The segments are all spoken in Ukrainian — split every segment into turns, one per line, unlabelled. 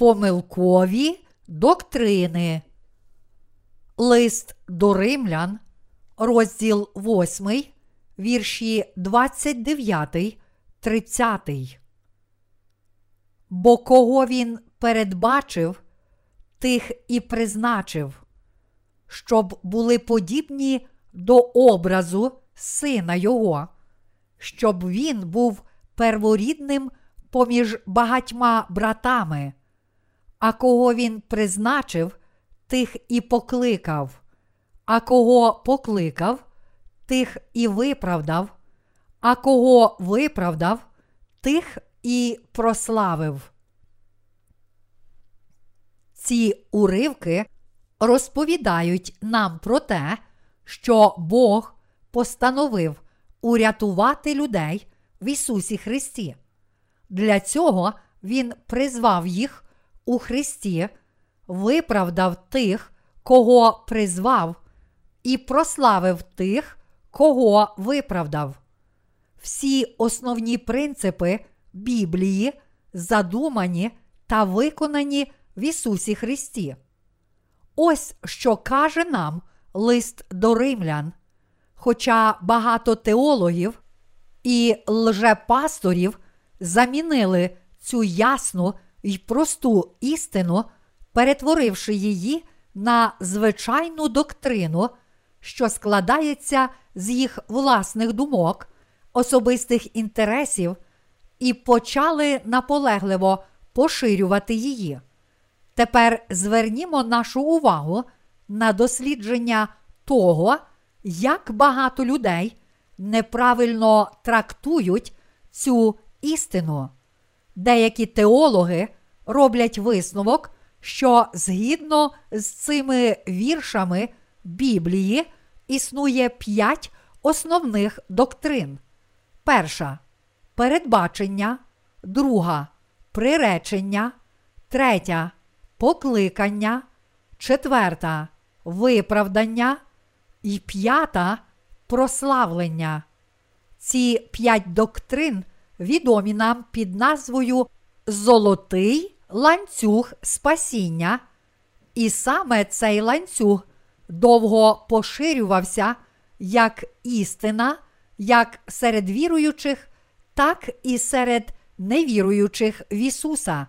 Помилкові доктрини. Лист до римлян, розділ 8, вірші 29, 30. Бо кого він передбачив, тих і призначив, щоб були подібні до образу сина Його, щоб він був перворідним поміж багатьма братами, а кого він призначив, тих і покликав, а кого покликав, тих і виправдав, а кого виправдав, тих і прославив. Ці уривки розповідають нам про те, що Бог постановив урятувати людей в Ісусі Христі. Для цього Він призвав їх у Христі, виправдав тих, кого призвав, і прославив тих, кого виправдав. Всі основні принципи Біблії задумані та виконані в Ісусі Христі. Ось що каже нам лист до римлян. Хоча багато теологів і лжепасторів замінили цю ясну й просту істину, перетворивши її на звичайну доктрину, що складається з їх власних думок, особистих інтересів, і почали наполегливо поширювати її. Тепер звернімо нашу увагу на дослідження того, як багато людей неправильно трактують цю істину. Деякі теологи роблять висновок, що згідно з цими віршами Біблії існує п'ять основних доктрин. Перша передбачення, друга приречення, третя покликання, четверта виправдання і п'ята прославлення. Ці п'ять доктрин відомі нам під назвою Золотий ланцюг спасіння, і саме цей ланцюг довго поширювався як істина, як серед віруючих, так і серед невіруючих в Ісуса.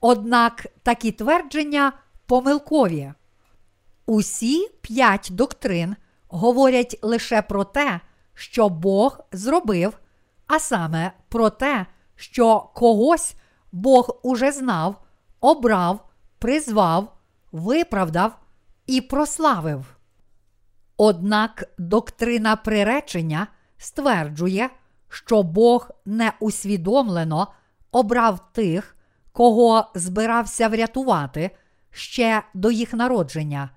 Однак такі твердження помилкові. Усі п'ять доктрин говорять лише про те, що Бог зробив, а саме про те, що когось Бог уже знав, обрав, призвав, виправдав і прославив. Однак доктрина приречення стверджує, що Бог неусвідомлено обрав тих, кого збирався врятувати ще до їх народження.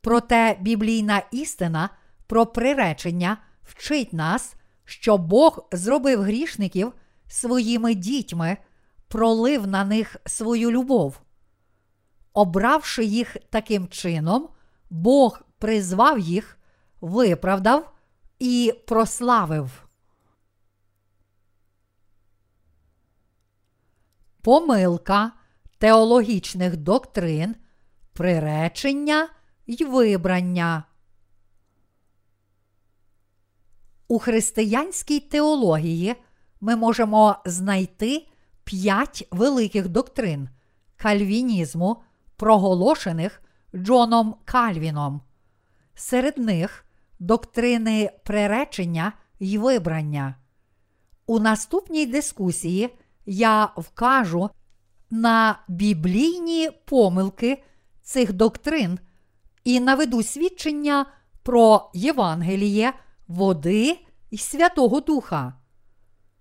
Проте біблійна істина про приречення вчить нас, що Бог зробив грішників своїми дітьми, пролив на них свою любов. Обравши їх таким чином, Бог призвав їх, виправдав і прославив. Помилка теологічних доктрин, приречення й вибрання. У християнській теології ми можемо знайти п'ять великих доктрин кальвінізму, проголошених Джоном Кальвіном. Серед них доктрини приречення й вибрання. У наступній дискусії я вкажу на біблійні помилки цих доктрин і наведу свідчення про Євангеліє, води і Святого Духа.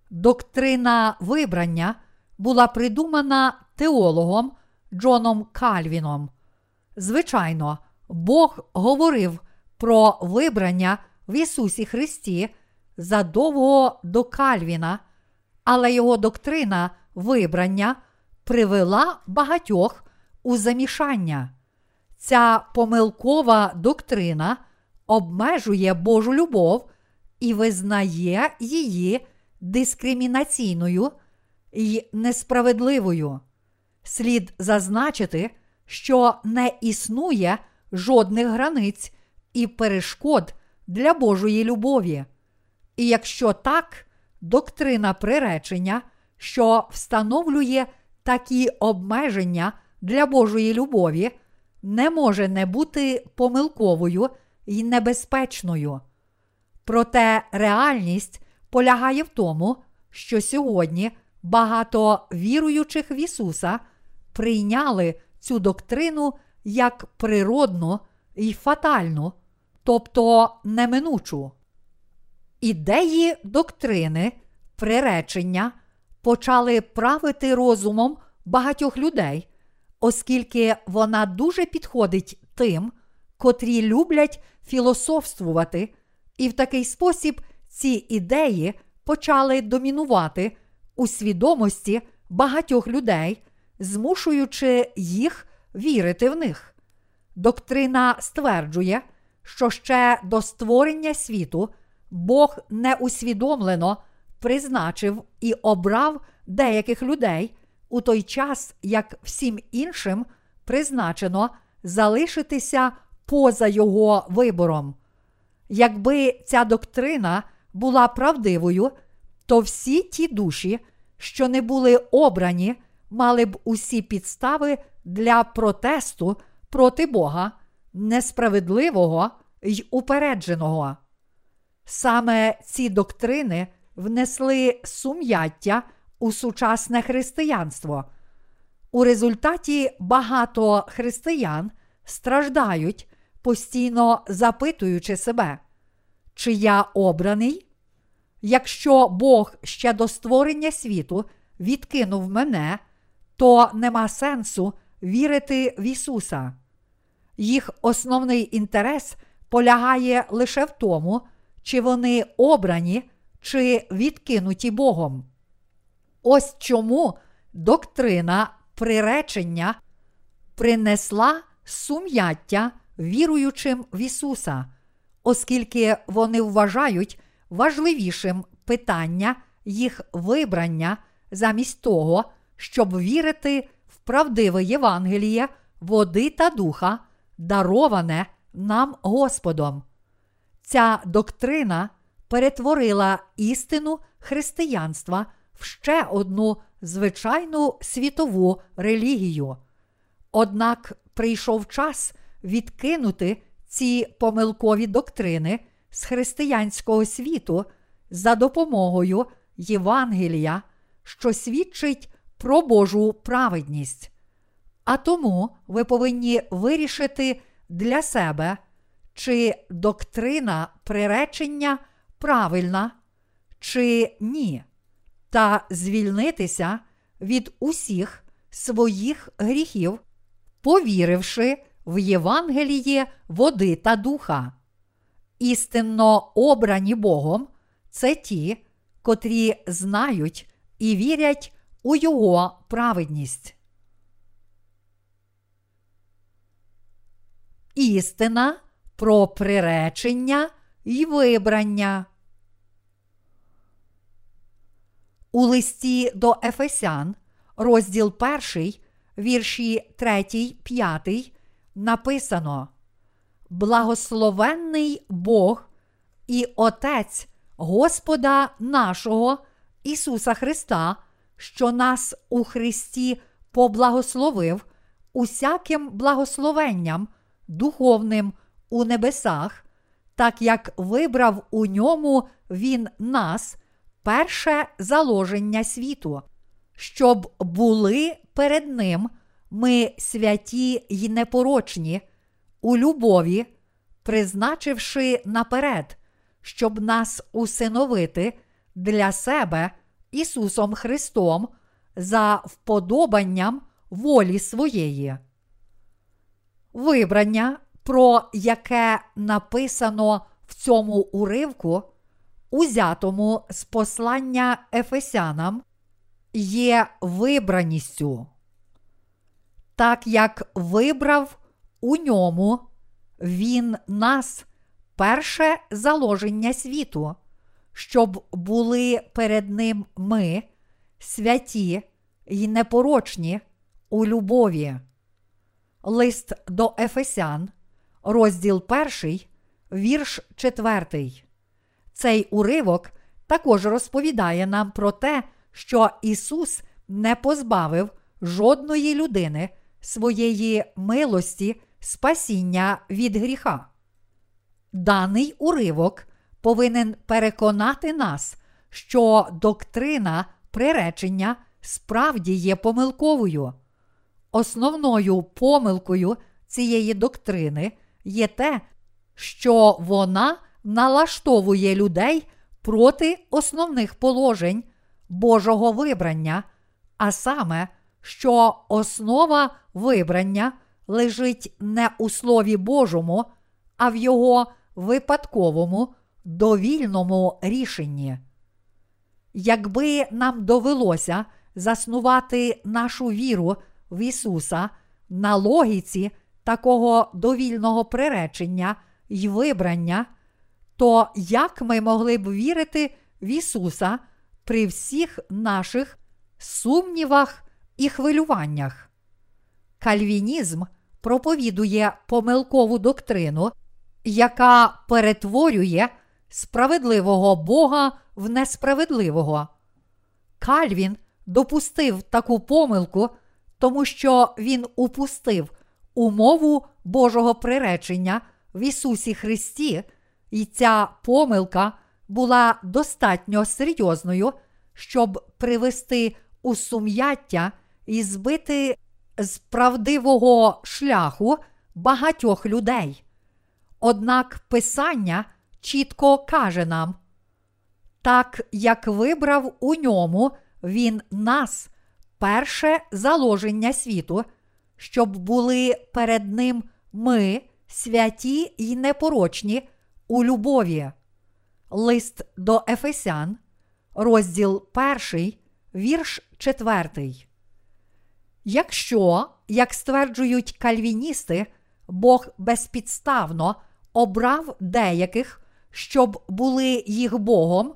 Доктрина вибрання була придумана теологом Джоном Кальвіном. Звичайно, Бог говорив про вибрання в Ісусі Христі задовго до Кальвіна, але його доктрина вибрання привела багатьох у замішання. Ця помилкова доктрина обмежує Божу любов і визнає її дискримінаційною і несправедливою. слід зазначити, що не існує жодних границь і перешкод для Божої любові. І якщо так, доктрина приречення, що встановлює такі обмеження для Божої любові, не може не бути помилковою і небезпечною. Проте реальність полягає в тому, що сьогодні багато віруючих в Ісуса прийняли цю доктрину як природну і фатальну, тобто неминучу. Ідеї доктрини, приречення почали правити розумом багатьох людей, оскільки вона дуже підходить тим, котрі люблять філософствувати, і в такий спосіб ці ідеї почали домінувати у свідомості багатьох людей, змушуючи їх вірити в них. Доктрина стверджує, що ще до створення світу Бог неусвідомлено призначив і обрав деяких людей у той час, як всім іншим призначено залишитися поза його вибором. Якби ця доктрина була правдивою, то всі ті душі, що не були обрані, мали б усі підстави для протесту проти Бога, несправедливого й упередженого. Саме ці доктрини внесли сум'яття у сучасне християнство. У результаті багато християн страждають, постійно запитуючи себе, чи я обраний? Якщо Бог ще до створення світу відкинув мене, то нема сенсу вірити в Ісуса. Їх основний інтерес полягає лише в тому, чи вони обрані, чи відкинуті Богом. Ось чому доктрина приречення принесла сум'яття віруючим в Ісуса, оскільки вони вважають важливішим питання їх вибрання замість того, щоб вірити в правдиве Євангеліє, води та духа, дароване нам Господом. Ця доктрина перетворила істину християнства в ще одну звичайну світову релігію. Однак прийшов час відкинути ці помилкові доктрини з християнського світу за допомогою Євангелія, що свідчить про Божу праведність. А тому ви повинні вирішити для себе, чи доктрина приречення правильна, чи ні, та звільнитися від усіх своїх гріхів, повіривши в Євангеліє води та духа. Істинно обрані Богом це ті, котрі знають і вірять у Його праведність. Істина про приречення і вибрання. У листі до Ефесян, розділ 1, вірші 3, 5, написано: Благословенний Бог і Отець Господа нашого Ісуса Христа, що нас у Христі поблагословив усяким благословенням духовним у небесах, так як вибрав у ньому Він нас перше заложення світу, щоб були перед Ним ми святі й непорочні, у любові, призначивши наперед, щоб нас усиновити для себе Ісусом Христом за вподобанням волі своєї. Вибрання, про яке написано в цьому уривку, узятому з послання Ефесянам, є вибраністю. Так як вибрав у ньому Він нас перше заложення світу, щоб були перед Ним ми, святі й непорочні у любові. Лист до Ефесян, розділ 1, вірш 4. Цей уривок також розповідає нам про те, що Ісус не позбавив жодної людини своєї милості, спасіння від гріха. Даний уривок повинен переконати нас, що доктрина приречення справді є помилковою. Основною помилкою цієї доктрини є те, що вона налаштовує людей проти основних положень Божого вибрання, а саме, що основа вибрання лежить не у Слові Божому, а в його випадковому довільному рішенні. Якби нам довелося заснувати нашу віру в Ісуса на логіці такого довільного приречення й вибрання, то як ми могли б вірити в Ісуса при всіх наших сумнівах і хвилюваннях? Кальвінізм проповідує помилкову доктрину, яка перетворює справедливого Бога в несправедливого. Кальвін допустив таку помилку, тому що він упустив умову Божого приречення в Ісусі Христі, і ця помилка була достатньо серйозною, щоб привести у сум'яття і збити з правдивого шляху багатьох людей. Однак Писання чітко каже нам, так як вибрав у ньому Він нас, перше заложення світу, щоб були перед Ним ми, святі й непорочні у любові. Лист до Ефесян, розділ 1, вірш 4. Якщо, як стверджують кальвіністи, Бог безпідставно обрав деяких, щоб були їх Богом,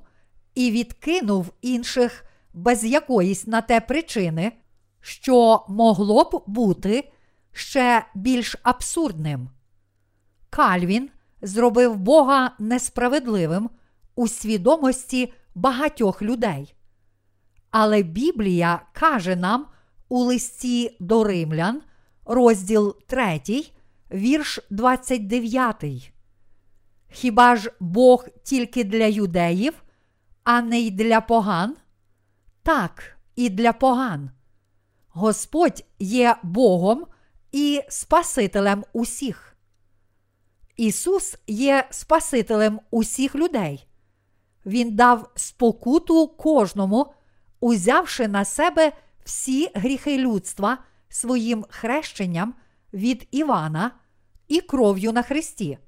і відкинув інших без якоїсь на те причини, що могло б бути ще більш абсурдним. Кальвін зробив Бога несправедливим у свідомості багатьох людей. Але Біблія каже нам у листі до римлян, розділ 3, вірш 29. Хіба ж Бог тільки для юдеїв, а не й для поган? Так, і для поган. Господь є Богом і Спасителем усіх. Ісус є Спасителем усіх людей. Він дав спокуту кожному, узявши на себе всі гріхи людства своїм хрещенням від Івана і кров'ю на Христі.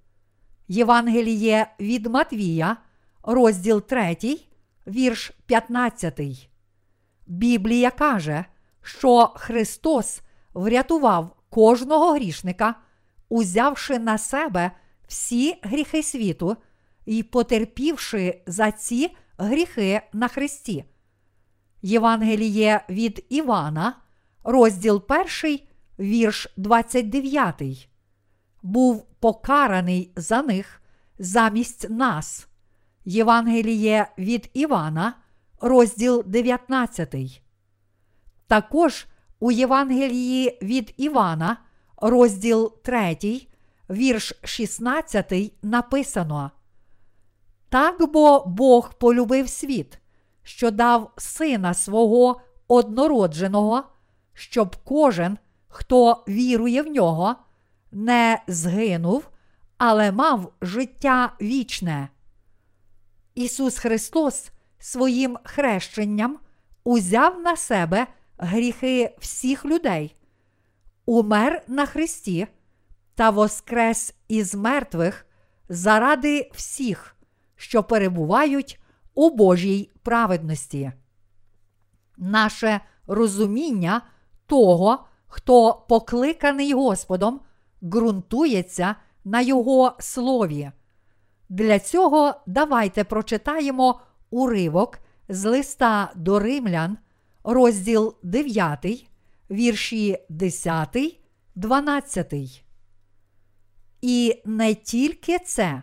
Євангеліє від Матвія, розділ 3, вірш 15. Біблія каже, що Христос врятував кожного грішника, узявши на себе всі гріхи світу і потерпівши за ці гріхи на Христі. Євангеліє від Івана, розділ 1, вірш 29. Був покараний за них замість нас. Євангеліє від Івана, розділ 19. Також у Євангелії від Івана, розділ 3, вірш 16, написано: Так бо Бог полюбив світ, що дав сина свого однородженого, щоб кожен, хто вірує в нього, не згинув, але мав життя вічне. Ісус Христос своїм хрещенням узяв на себе гріхи всіх людей, умер на Христі та воскрес із мертвих заради всіх, що перебувають у Божій праведності. Наше розуміння того, хто покликаний Господом, ґрунтується на Його слові. Для цього давайте прочитаємо уривок з листа до римлян, розділ 9, вірші 10, 12. І не тільки це,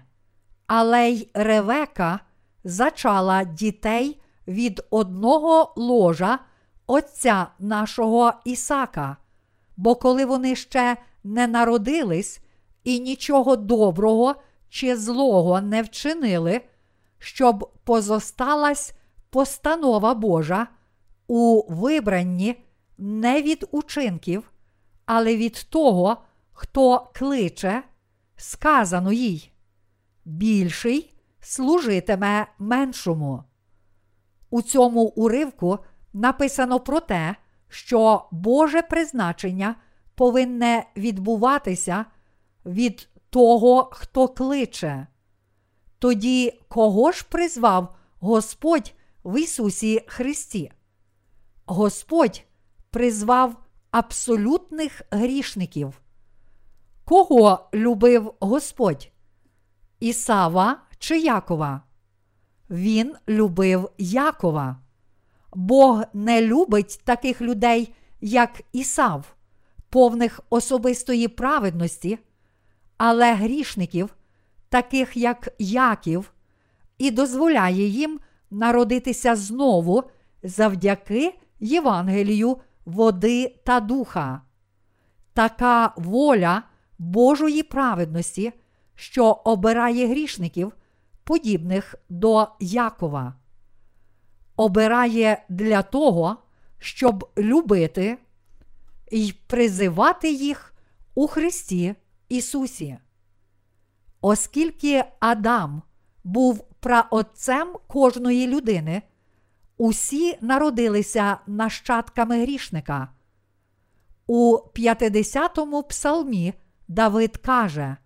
але й Ревека зачала дітей від одного ложа отця нашого Ісака. Бо коли вони ще не народились і нічого доброго чи злого не вчинили, щоб позосталась постанова Божа у вибранні не від учинків, але від того, хто кличе, сказано їй. Більший служитиме меншому. У цьому уривку написано про те, що Боже призначення повинне відбуватися від того, хто кличе. Тоді кого ж призвав Господь в Ісусі Христі? Господь призвав абсолютних грішників. Кого любив Господь? Ісава чи Якова? Він любив Якова. Бог не любить таких людей, як Ісав, повних особистої праведності, але грішників, таких як Яків, і дозволяє їм народитися знову завдяки Євангелію води та духа. Така воля Божої праведності, що обирає грішників, подібних до Якова. Обирає для того, щоб любити і призивати їх у Христі Ісусі. Оскільки Адам був праотцем кожної людини, усі народилися нащадками грішника. У 50-му псалмі Давид каже,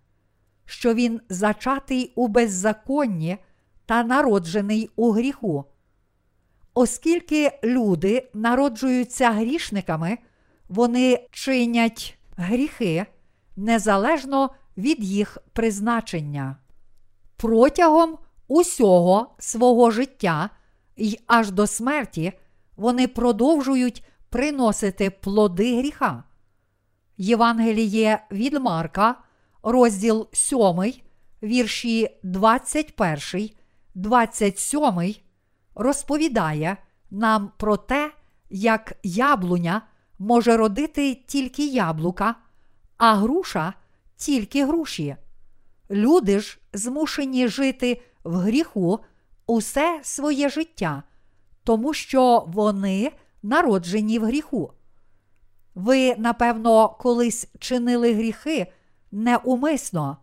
що він зачатий у беззаконні та народжений у гріху. Оскільки люди народжуються грішниками, вони чинять гріхи незалежно від їх призначення. Протягом усього свого життя і аж до смерті вони продовжують приносити плоди гріха. Євангеліє від Марка, розділ 7, вірші 21, 27, розповідає нам про те, як яблуня може родити тільки яблука, а груша тільки груші. Люди ж змушені жити в гріху усе своє життя, тому що вони народжені в гріху. Ви, напевно, колись чинили гріхи неумисно.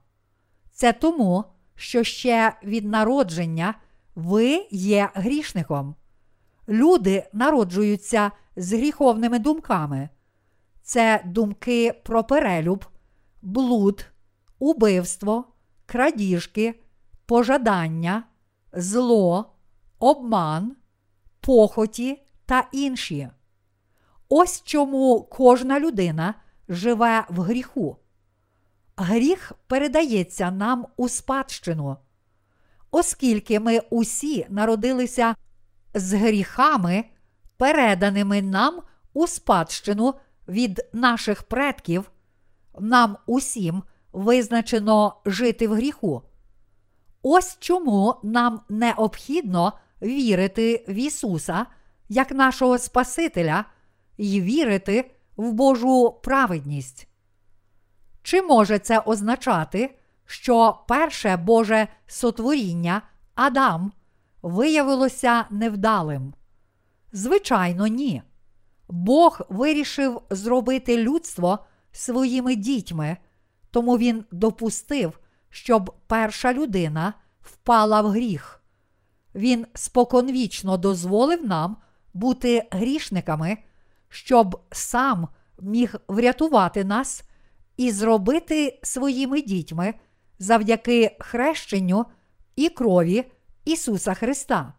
Це тому, що ще від народження ви є грішником. Люди народжуються з гріховними думками. Це думки про перелюб, блуд, убивство, крадіжки, пожадання, зло, обман, похоті та інші. Ось чому кожна людина живе в гріху. Гріх передається нам у спадщину. Оскільки ми усі народилися з гріхами, переданими нам у спадщину від наших предків, нам усім визначено жити в гріху. Ось чому нам необхідно вірити в Ісуса як нашого Спасителя і вірити в Божу праведність. Чи може це означати, що перше Боже сотворіння Адам виявилося невдалим? Звичайно, ні. Бог вирішив зробити людство своїми дітьми, тому він допустив, щоб перша людина впала в гріх. Він споконвічно дозволив нам бути грішниками, щоб сам міг врятувати нас і зробити своїми дітьми завдяки хрещенню і крові Ісуса Христа.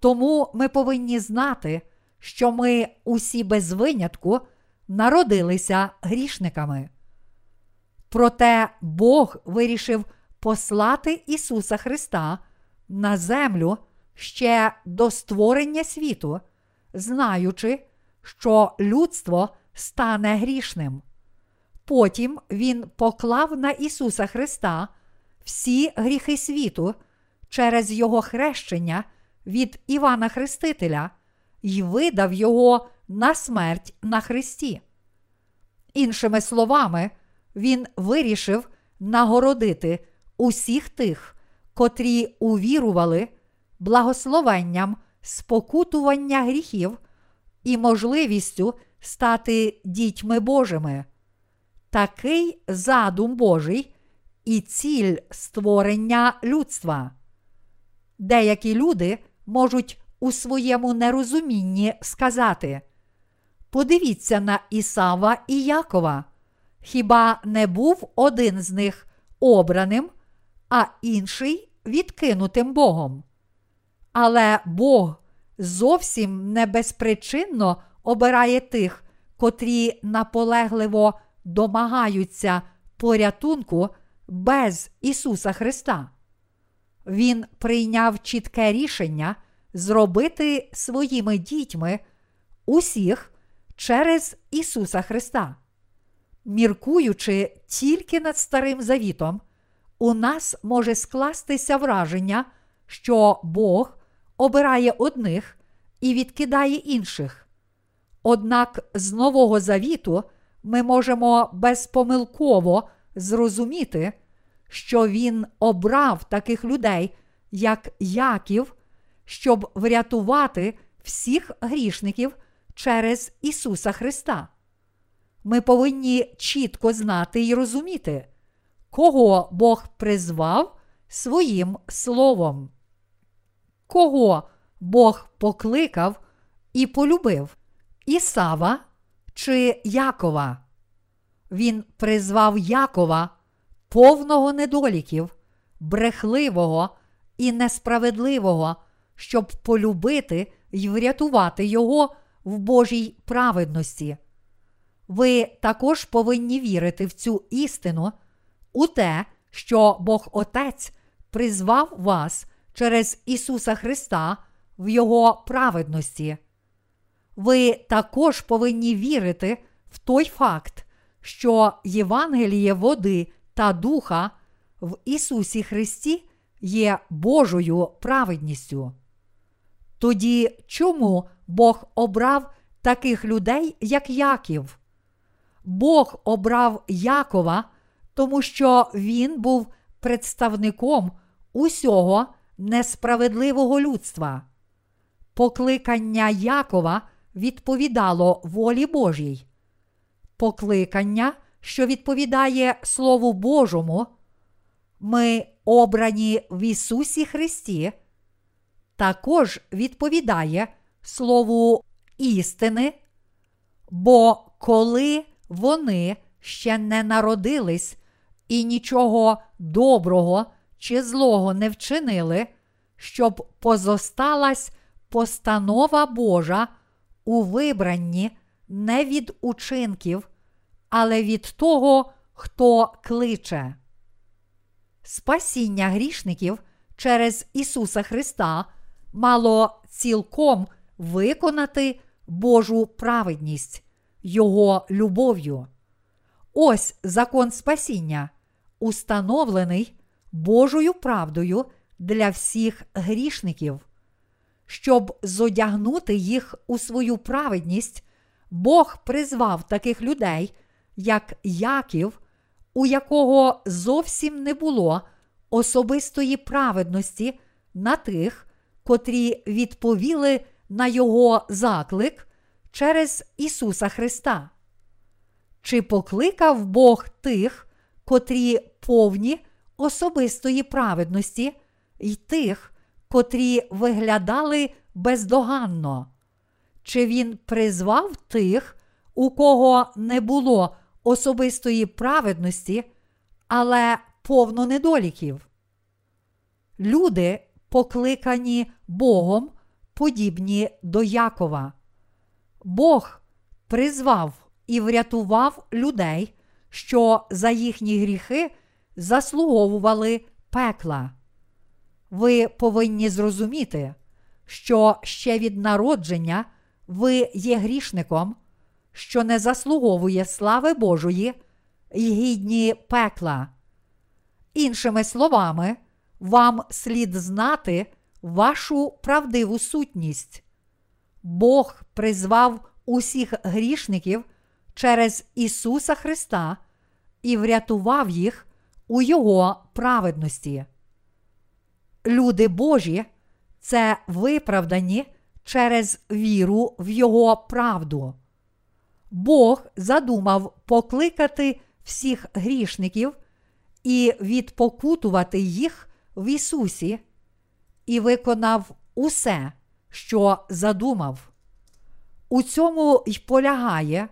Тому ми повинні знати, що ми усі без винятку народилися грішниками. Проте Бог вирішив послати Ісуса Христа на землю ще до створення світу, знаючи, що людство стане грішним. Потім Він поклав на Ісуса Христа всі гріхи світу через Його хрещення від Івана Хрестителя і видав Його на смерть на Христі. Іншими словами, Він вирішив нагородити усіх тих, котрі увірували благословенням спокутування гріхів і можливістю стати дітьми Божими. Такий задум Божий і ціль створення людства. Деякі люди можуть у своєму нерозумінні сказати: Подивіться на Ісава і Якова. Хіба не був один з них обраним, а інший відкинутим Богом? Але Бог зовсім не безпричинно обирає тих, котрі наполегливо домагаються порятунку без Ісуса Христа. Він прийняв чітке рішення зробити своїми дітьми усіх через Ісуса Христа. Міркуючи тільки над Старим Завітом, у нас може скластися враження, що Бог обирає одних і відкидає інших. Однак з Нового Завіту ми можемо безпомилково зрозуміти, що Він обрав таких людей, як Яків, щоб врятувати всіх грішників через Ісуса Христа. Ми повинні чітко знати і розуміти, кого Бог призвав своїм словом, кого Бог покликав і полюбив Ісава чи Якова. Він призвав Якова, повного недоліків, брехливого і несправедливого, щоб полюбити й врятувати його в Божій праведності. Ви також повинні вірити в цю істину, у те, що Бог Отець призвав вас через Ісуса Христа в Його праведності. Ви також повинні вірити в той факт, що Євангеліє води та духа в Ісусі Христі є Божою праведністю. Тоді чому Бог обрав таких людей, як Яків? Бог обрав Якова, тому що він був представником усього несправедливого людства. Покликання Якова відповідало волі Божій. Покликання, що відповідає Слову Божому, ми обрані в Ісусі Христі, також відповідає Слову істини, бо коли вони ще не народились і нічого доброго чи злого не вчинили, щоб позосталась постанова Божа у вибранні не від учинків, але від того, хто кличе. Спасіння грішників через Ісуса Христа мало цілком виконати Божу праведність, Його любов'ю. Ось закон спасіння, установлений Божою правдою для всіх грішників. Щоб зодягнути їх у свою праведність, Бог призвав таких людей, як Яків, у якого зовсім не було особистої праведності на тих, котрі відповіли на Його заклик через Ісуса Христа. Чи покликав Бог тих, котрі повні особистої праведності, й тих, котрі виглядали бездоганно? Чи він призвав тих, у кого не було особистої праведності, але повно недоліків? Люди, покликані Богом, подібні до Якова. Бог призвав і врятував людей, що за їхні гріхи заслуговували пекла. Ви повинні зрозуміти, що ще від народження ви є грішником, що не заслуговує слави Божої й гідні пекла. Іншими словами, вам слід знати вашу правдиву сутність. Бог призвав усіх грішників через Ісуса Христа і врятував їх у Його праведності. Люди Божі це виправдані через віру в Його правду. Бог задумав покликати всіх грішників і відпокутувати їх в Ісусі, і виконав усе, що задумав. У цьому й полягає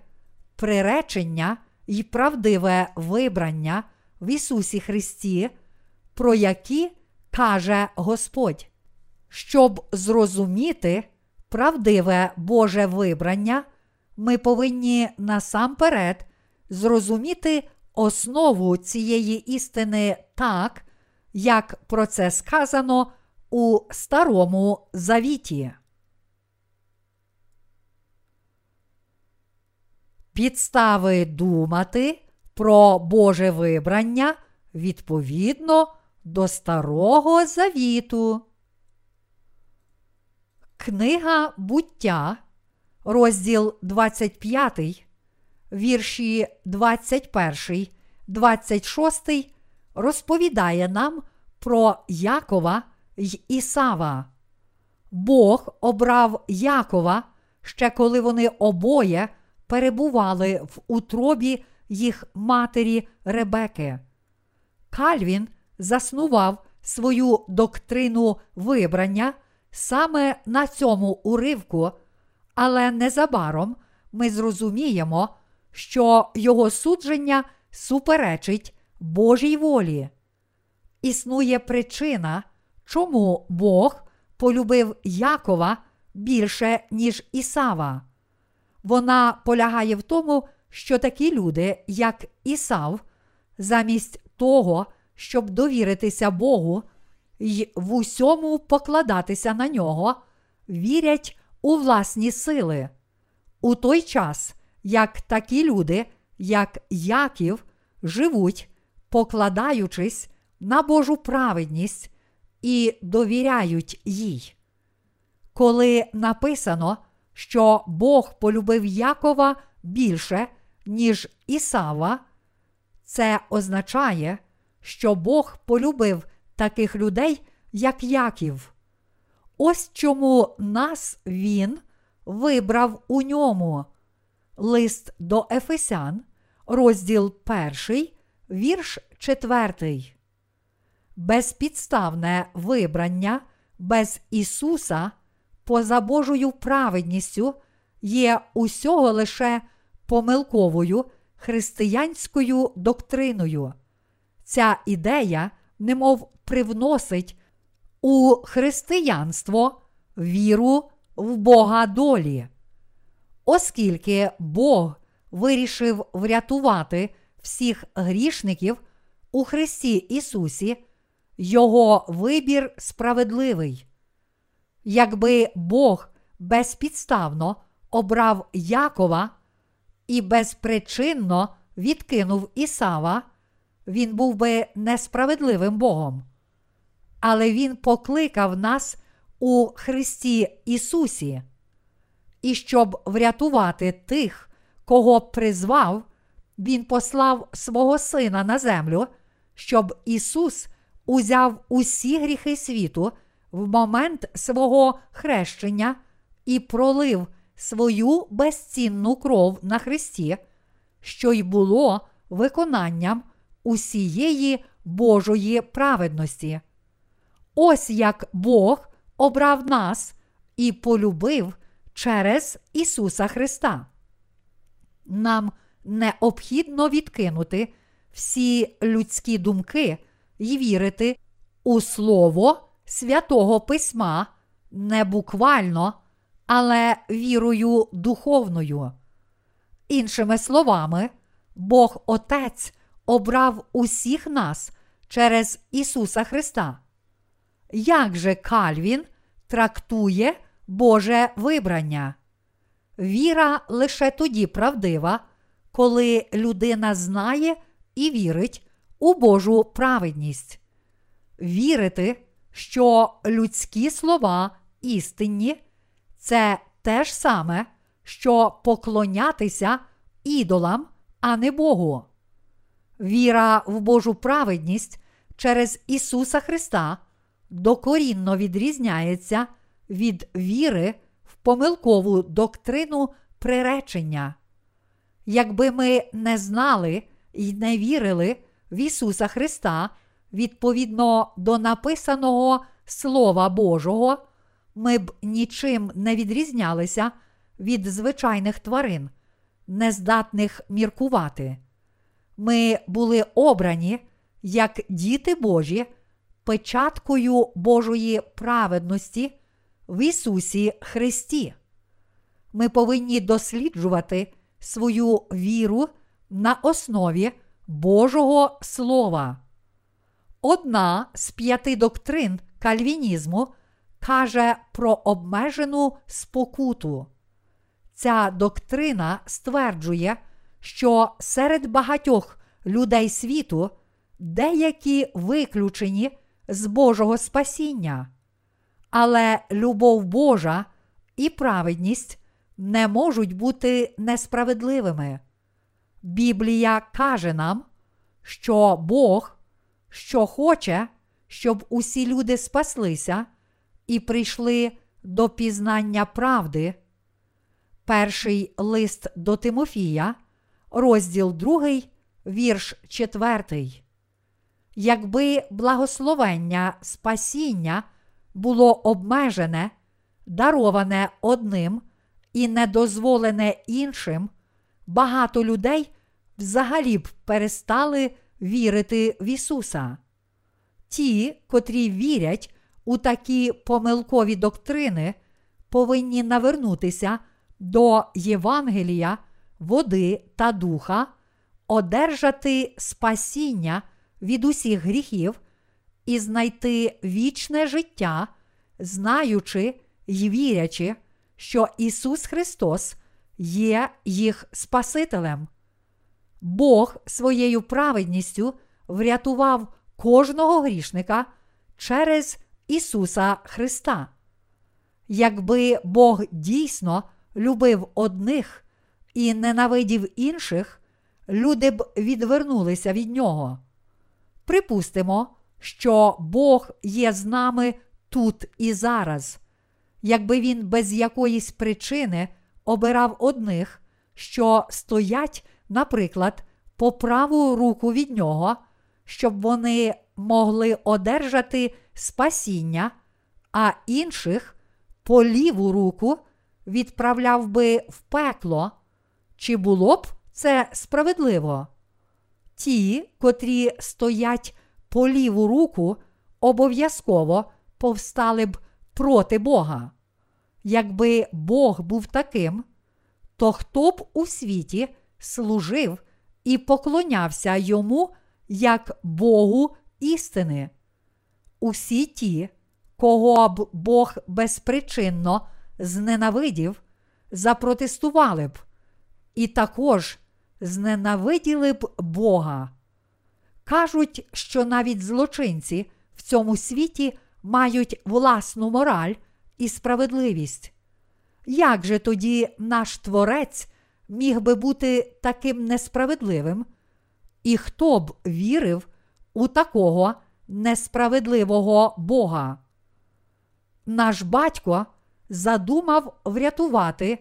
приречення й правдиве вибрання в Ісусі Христі, про які каже Господь. Щоб зрозуміти правдиве Боже вибрання, ми повинні насамперед зрозуміти основу цієї істини так, як про це сказано у Старому Завіті. Підстави думати про Боже вибрання відповідно до Старого Завіту. Книга буття, розділ 25, вірші 21, 26 розповідає нам про Якова й Ісава. Бог обрав Якова ще коли вони обоє перебували в утробі їх матері Ребеки. Кальвін заснував свою доктрину вибрання саме на цьому уривку, але незабаром ми зрозуміємо, що його судження суперечить Божій волі. Існує причина, чому Бог полюбив Якова більше, ніж Ісава. Вона полягає в тому, що такі люди, як Ісав, замість того, щоб довіритися Богу й в усьому покладатися на нього, вірять у власні сили. У той час, як такі люди, як Яків, живуть, покладаючись на Божу праведність і довіряють їй. Коли написано, що Бог полюбив Якова більше, ніж Ісава, це означає, що Бог полюбив таких людей, як Яків. Ось чому нас Він вибрав у ньому. Лист до Ефесян, розділ 1, вірш 4. Безпідставне вибрання без Ісуса поза Божою праведністю є усього лише помилковою християнською доктриною. Ця ідея, немов привносить у християнство віру в Бога долі. Оскільки Бог вирішив врятувати всіх грішників у Христі Ісусі, Його вибір справедливий. Якби Бог безпідставно обрав Якова і безпричинно відкинув Ісава, він був би несправедливим Богом. Але Він покликав нас у Христі Ісусі. І щоб врятувати тих, кого призвав, Він послав свого Сина на землю, щоб Ісус узяв усі гріхи світу в момент свого хрещення і пролив свою безцінну кров на Христі, що й було виконанням усієї Божої праведності. Ось як Бог обрав нас і полюбив через Ісуса Христа. Нам необхідно відкинути всі людські думки і вірити у Слово Святого Письма не буквально, але вірою духовною. Іншими словами, Бог Отець обрав усіх нас через Ісуса Христа. Як же Кальвін трактує Боже вибрання? Віра лише тоді правдива, коли людина знає і вірить у Божу праведність. Вірити, що людські слова істинні це те ж саме, що поклонятися ідолам, а не Богу. Віра в Божу праведність через Ісуса Христа докорінно відрізняється від віри в помилкову доктрину приречення. Якби ми не знали і не вірили в Ісуса Христа відповідно до написаного Слова Божого, ми б нічим не відрізнялися від звичайних тварин, нездатних міркувати. Ми були обрані як діти Божі, печаткою Божої праведності в Ісусі Христі. Ми повинні досліджувати свою віру на основі Божого Слова. Одна з п'яти доктрин кальвінізму каже про обмежену спокуту. Ця доктрина стверджує, що серед багатьох людей світу деякі виключені з Божого спасіння, але любов Божа і праведність не можуть бути несправедливими. Біблія каже нам, що Бог, що хоче, щоб усі люди спаслися і прийшли до пізнання правди. Перший лист до Тимофія, розділ 2, вірш 4. Якби благословення спасіння було обмежене, дароване одним і недозволене іншим, багато людей взагалі б перестали вірити в Ісуса. Ті, котрі вірять у такі помилкові доктрини, повинні навернутися до Євангелія, води та духа, одержати спасіння від усіх гріхів і знайти вічне життя, знаючи й вірячи, що Ісус Христос є їх Спасителем. Бог своєю праведністю врятував кожного грішника через Ісуса Христа. Якби Бог дійсно любив одних і ненавидів інших, люди б відвернулися від нього. Припустимо, що Бог є з нами тут і зараз. Якби він без якоїсь причини обирав одних, що стоять, наприклад, по праву руку від нього, щоб вони могли одержати спасіння, а інших по ліву руку відправляв би в пекло, чи було б це справедливо? Ті, котрі стоять по ліву руку, обов'язково повстали б проти Бога. Якби Бог був таким, то хто б у світі служив і поклонявся йому як Богу істини? Усі ті, кого б Бог безпричинно зненавидів, запротестували б, і також зненавиділи б Бога. Кажуть, що навіть злочинці в цьому світі мають власну мораль і справедливість. Як же тоді наш Творець міг би бути таким несправедливим? І хто б вірив у такого несправедливого Бога? Наш батько задумав врятувати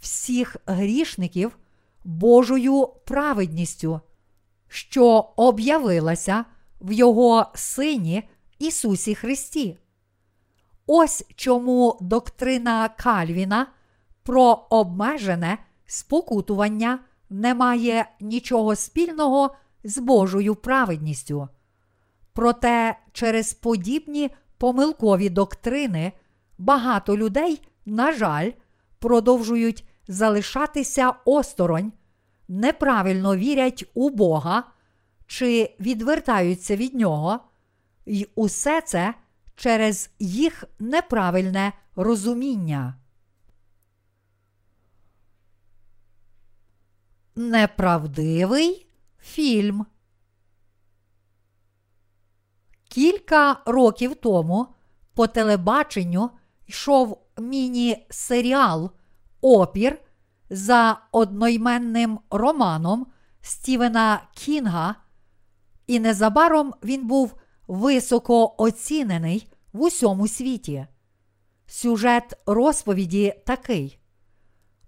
всіх грішників Божою праведністю, що об'явилася в Його Сині Ісусі Христі. Ось чому доктрина Кальвіна про обмежене спокутування не має нічого спільного з Божою праведністю. Проте через подібні помилкові доктрини багато людей, на жаль, продовжують залишатися осторонь, неправильно вірять у Бога чи відвертаються від нього, і усе це через їх неправильне розуміння. неправдивий фільм. Кілька років тому по телебаченню йшов міні-серіал Опір за одноіменним романом Стівена Кінга, і незабаром він був високо оцінений в усьому світі. Сюжет розповіді такий.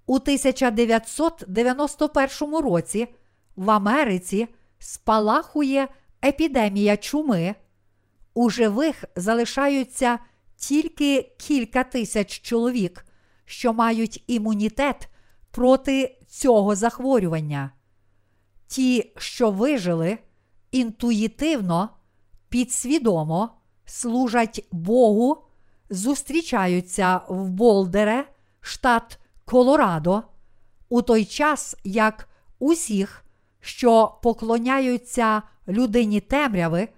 У 1991 році в Америці спалахує епідемія чуми. У живих залишаються тільки кілька тисяч чоловік, що мають імунітет проти цього захворювання. Ті, що вижили, інтуїтивно, підсвідомо служать Богу, зустрічаються в Болдере, штат Колорадо, у той час як усіх, що поклоняються людині темряви,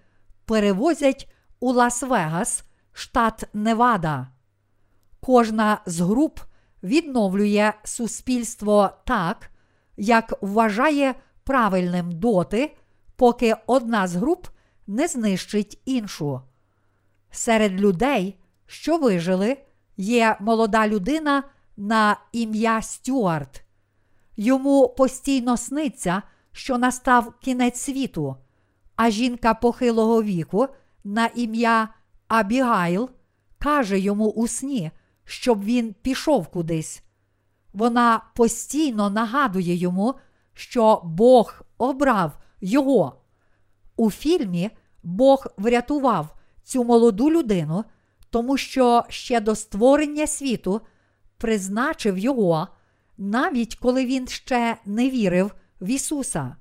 перевозять у Лас-Вегас, штат Невада. Кожна з груп відновлює суспільство так, як вважає правильним доти, поки одна з груп не знищить іншу. Серед людей, що вижили, є молода людина на ім'я Стюарт. Йому постійно сниться, що настав кінець світу, а жінка похилого віку на ім'я Абігайл каже йому у сні, щоб він пішов кудись. Вона постійно нагадує йому, що Бог обрав його. У фільмі Бог врятував цю молоду людину, тому що ще до створення світу призначив його, навіть коли він ще не вірив в Ісуса.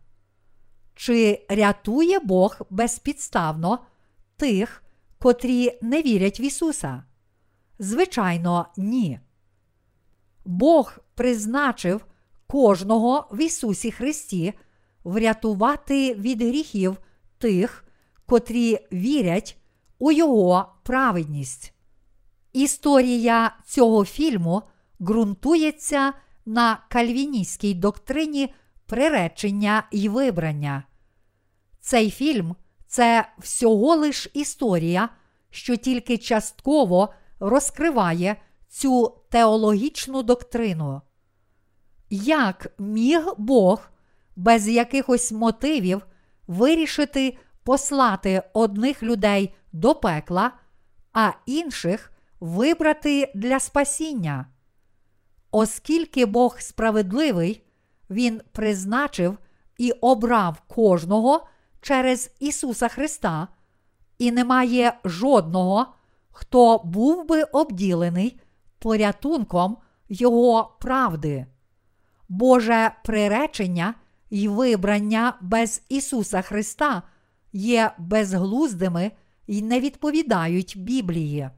Чи рятує Бог безпідставно тих, котрі не вірять в Ісуса? Звичайно, ні. Бог призначив кожного в Ісусі Христі врятувати від гріхів тих, котрі вірять у Його праведність. Історія цього фільму ґрунтується на кальвіністській доктрині приречення і вибрання. Цей фільм це всього лиш історія, що тільки частково розкриває цю теологічну доктрину. Як міг Бог без якихось мотивів вирішити послати одних людей до пекла, а інших вибрати для спасіння? Оскільки Бог справедливий, Він призначив і обрав кожного через Ісуса Христа, і немає жодного, хто був би обділений порятунком Його правди. Боже приречення і вибрання без Ісуса Христа є безглуздими і не відповідають Біблії.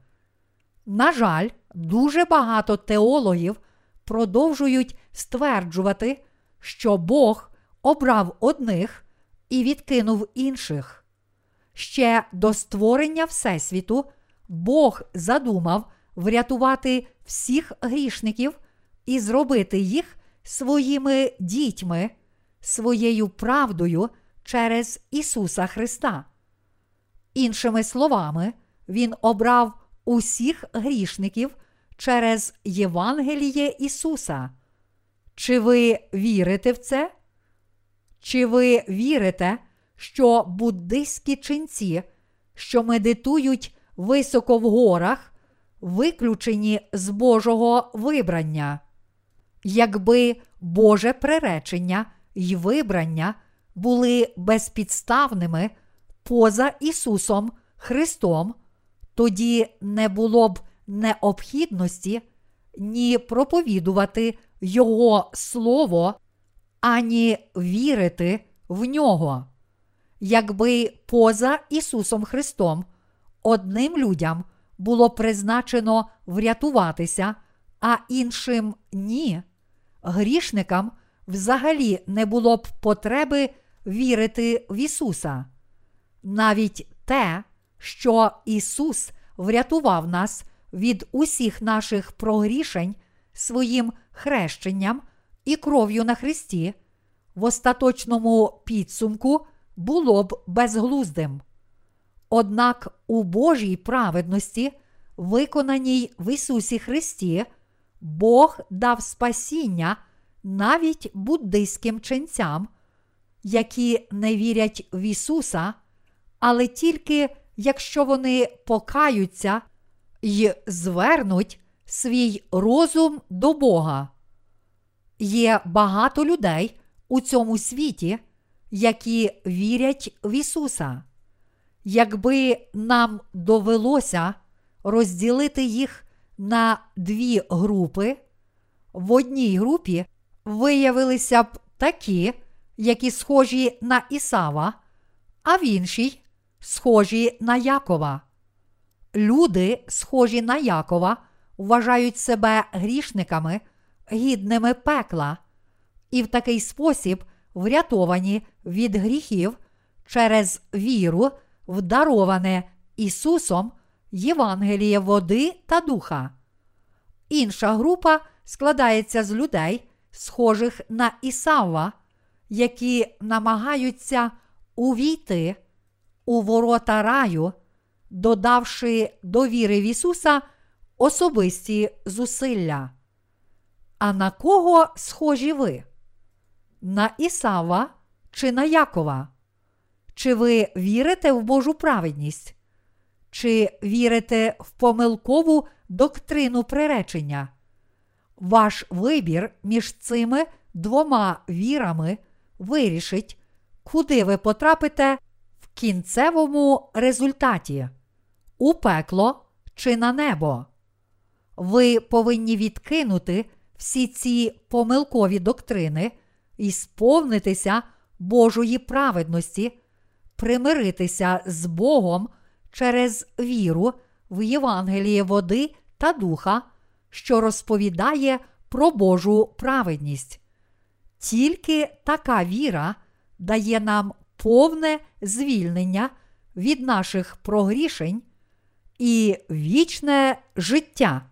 На жаль, дуже багато теологів продовжують стверджувати, що Бог обрав одних і відкинув інших. Ще до створення Всесвіту Бог задумав врятувати всіх грішників і зробити їх своїми дітьми, своєю правдою через Ісуса Христа. Іншими словами, Він обрав усіх грішників через Євангеліє Ісуса. Чи ви вірите в це? Чи ви вірите, що буддистські ченці, що медитують високо в горах, виключені з Божого вибрання? Якби Боже приречення й вибрання були безпідставними поза Ісусом Христом, тоді не було б необхідності ні проповідувати Його Слово, ані вірити в нього. Якби поза Ісусом Христом одним людям було призначено врятуватися, а іншим ні, грішникам взагалі не було б потреби вірити в Ісуса. Навіть те, що Ісус врятував нас від усіх наших прогрішень своїм хрещенням і кров'ю на Христі, в остаточному підсумку було б безглуздим. Однак у Божій праведності, виконаній в Ісусі Христі, Бог дав спасіння навіть буддийським ченцям, які не вірять в Ісуса, але тільки якщо вони покаються й звернуть свій розум до Бога. Є багато людей у цьому світі, які вірять в Ісуса. Якби нам довелося розділити їх на дві групи, в одній групі виявилися б такі, які схожі на Ісава, а в іншій схожі на Якова. Люди, схожі на Якова, вважають себе грішниками, гідними пекла, і в такий спосіб врятовані від гріхів через віру, вдароване Ісусом Євангеліє води та духа. Інша група складається з людей, схожих на Ісава, які намагаються увійти у ворота раю, додавши до віри в Ісуса особисті зусилля. А на кого схожі ви? На Ісава чи на Якова? Чи ви вірите в Божу праведність? Чи вірите в помилкову доктрину приречення? Ваш вибір між цими двома вірами вирішить, куди ви потрапите в кінцевому результаті у пекло чи на небо. Ви повинні відкинути всі ці помилкові доктрини і сповнитися Божої праведності, примиритися з Богом через віру в Євангеліє води та духа, що розповідає про Божу праведність. Тільки така віра дає нам повне звільнення від наших прогрішень і вічне життя.